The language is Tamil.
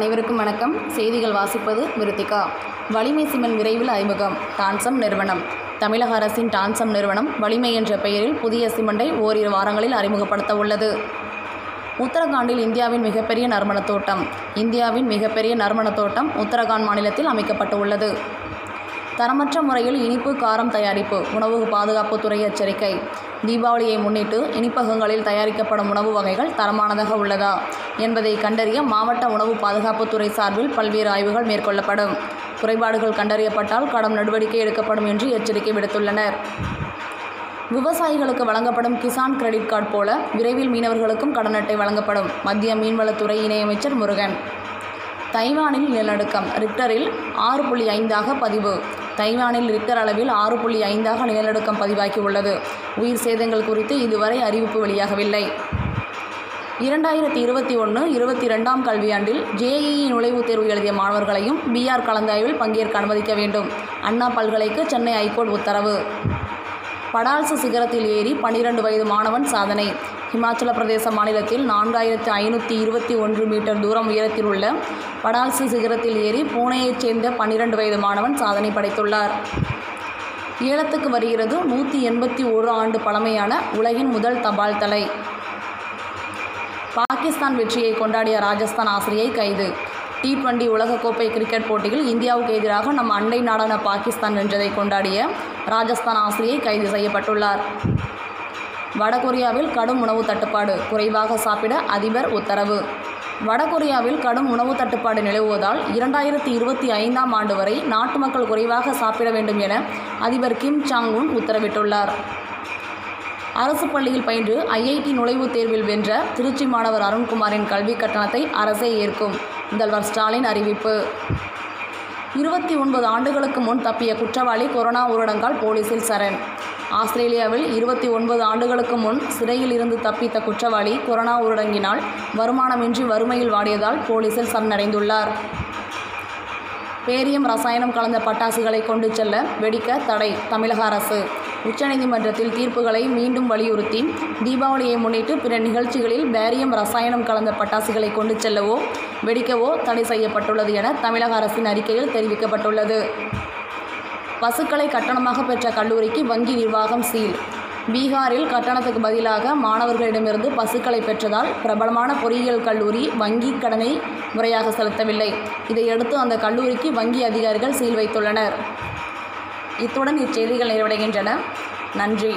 அனைவருக்கும் வணக்கம். செய்திகள் வாசிப்பது விருத்திகா வலிமை சிமெண்ட் விரைவில் அறிமுகம். டான்சம் நிறுவனம். தமிழக அரசின் டான்சம் நிறுவனம் வலிமை என்ற பெயரில் புதிய சிமெண்டை ஓரிரு வாரங்களில் அறிமுகப்படுத்த உள்ளது. உத்தரகாண்டில் இந்தியாவின் மிகப்பெரிய நறுமணத் தோட்டம் இந்தியாவின் மிகப்பெரிய நறுமணத் தோட்டம் உத்தரகாண்ட் மாநிலத்தில் அமைக்கப்பட்டு உள்ளது. தரமற்ற முறையில் இனிப்பு காரம் தயாரிப்பு உணவு பாதுகாப்புத்துறை எச்சரிக்கை. தீபாவளியை முன்னிட்டு இனிப்பகங்களில் தயாரிக்கப்படும் உணவு வகைகள் தரமானதாக உள்ளதா என்பதை கண்டறிய மாவட்ட உணவு பாதுகாப்புத்துறை சார்பில் பல்வேறு ஆய்வுகள் மேற்கொள்ளப்படும். குறைபாடுகள் கண்டறியப்பட்டால் கடும் நடவடிக்கை எடுக்கப்படும் என்று எச்சரிக்கை விடுத்துள்ளனர். விவசாயிகளுக்கு வழங்கப்படும் கிசான் கிரெடிட் கார்டு போல விரைவில் மீனவர்களுக்கும் கடன் அட்டை வழங்கப்படும் மத்திய மீன்வளத்துறை இணையமைச்சர் முருகன். தைவானில் நிலநடுக்கம் ரிக்டரில் ஆறு புள்ளி ஐந்தாக பதிவு. தைவானில் ரிக்டர் அளவில் ஆறு புள்ளி ஐந்தாக நிலநடுக்கம் பதிவாகியுள்ளது. உயிர் சேதங்கள் குறித்து இதுவரை அறிவிப்பு வெளியாகவில்லை. இரண்டாயிரத்தி இருபத்தி ஒன்று இருபத்தி ரெண்டாம் கல்வியாண்டில் ஜேஇஇ நுழைவுத் தேர்வு எழுதிய மாணவர்களையும் பிஆர் கலந்தாய்வில் பங்கேற்க அனுமதிக்க வேண்டும். அண்ணா பல்கலைக்கு சென்னை ஐகோர்ட் உத்தரவு. படால்சு சிகரத்தில் ஏறி பன்னிரண்டு வயது மாணவன் சாதனை. ஹிமாச்சல பிரதேச மாநிலத்தில் நான்காயிரத்து ஐநூற்றி இருபத்தி ஒன்று மீட்டர் தூரம் உயரத்தில் உள்ள படால்சி சிகரத்தில் ஏறி பூனேயைச் சேர்ந்த பன்னிரண்டு வயது மாணவன் சாதனை படைத்துள்ளார். ஏலத்துக்கு வருகிறது நூற்றி எண்பத்தி ஒரு ஆண்டு பழமையான உலகின் முதல் தபால் தலை. பாகிஸ்தான் வெற்றியை கொண்டாடிய ராஜஸ்தான் ஆசிரியை கைது. டி டுவெண்டி உலகக்கோப்பை கிரிக்கெட் போட்டியில் இந்தியாவுக்கு எதிராக நம் அண்டை நாடான பாகிஸ்தான் வென்றதை கொண்டாடிய ராஜஸ்தான் ஆசிரியை கைது செய்யப்பட்டுள்ளார். வடகொரியாவில் கடும் உணவு தட்டுப்பாடு குறைவாக சாப்பிட அதிபர் உத்தரவு. வடகொரியாவில் கடும் உணவு தட்டுப்பாடு நிலவுவதால் இரண்டாயிரத்தி இருபத்தி ஐந்தாம் ஆண்டு வரை நாட்டு மக்கள் குறைவாக சாப்பிட வேண்டும் என அதிபர் கிம் சாங் உன் உத்தரவிட்டுள்ளார். அரசு பள்ளியில் பயின்று ஐஐடி நுழைவுத் தேர்வில் வென்ற திருச்சி மாணவர் அருண்குமாரின் கல்வி கட்டணத்தை அரசே ஏற்கும். முதல்வர் ஸ்டாலின் அறிவிப்பு. இருபத்தி ஒன்பது ஆண்டுகளுக்கு முன் தப்பிய குற்றவாளி கொரோனா ஊரடங்கால் போலீசில் சரண். ஆஸ்திரேலியாவில் இருபத்தி ஒன்பது ஆண்டுகளுக்கு முன் சிறையில் இருந்து தப்பித்த குற்றவாளி கொரோனா ஊரடங்கினால் வருமானமின்றி வறுமையில் வாடியதால் போலீசில் சரணடைந்துள்ளார். பேரியம் ரசாயனம் கலந்த பட்டாசுகளை கொண்டு செல்ல வெடிக்க தடை தமிழக அரசு. உச்சநீதிமன்றத்தில் தீர்ப்புகளை மீண்டும் வலியுறுத்தி தீபாவளியை முன்னிட்டு பிற நிகழ்ச்சிகளில் பேரியம் ரசாயனம் கலந்த பட்டாசுகளை கொண்டு செல்லவோ வெடிக்கவோ தடை செய்யப்பட்டுள்ளது என தமிழக அரசின் அறிக்கையில் தெரிவிக்கப்பட்டுள்ளது. பசுக்களை கட்டணமாக பெற்ற கல்லூரிக்கு வங்கி நிர்வாகம் சீல். பீகாரில் கட்டணத்துக்கு பதிலாக மாணவர்களிடமிருந்து பசுக்களை பெற்றதால் பிரபலமான பொறியியல் கல்லூரி வங்கி கடனை முறையாக செலுத்தவில்லை. இதையடுத்து அந்த கல்லூரிக்கு வங்கி அதிகாரிகள் சீல் வைத்துள்ளனர். இத்துடன் இச்செய்திகள் நிறைவடைகின்றன. நன்றி.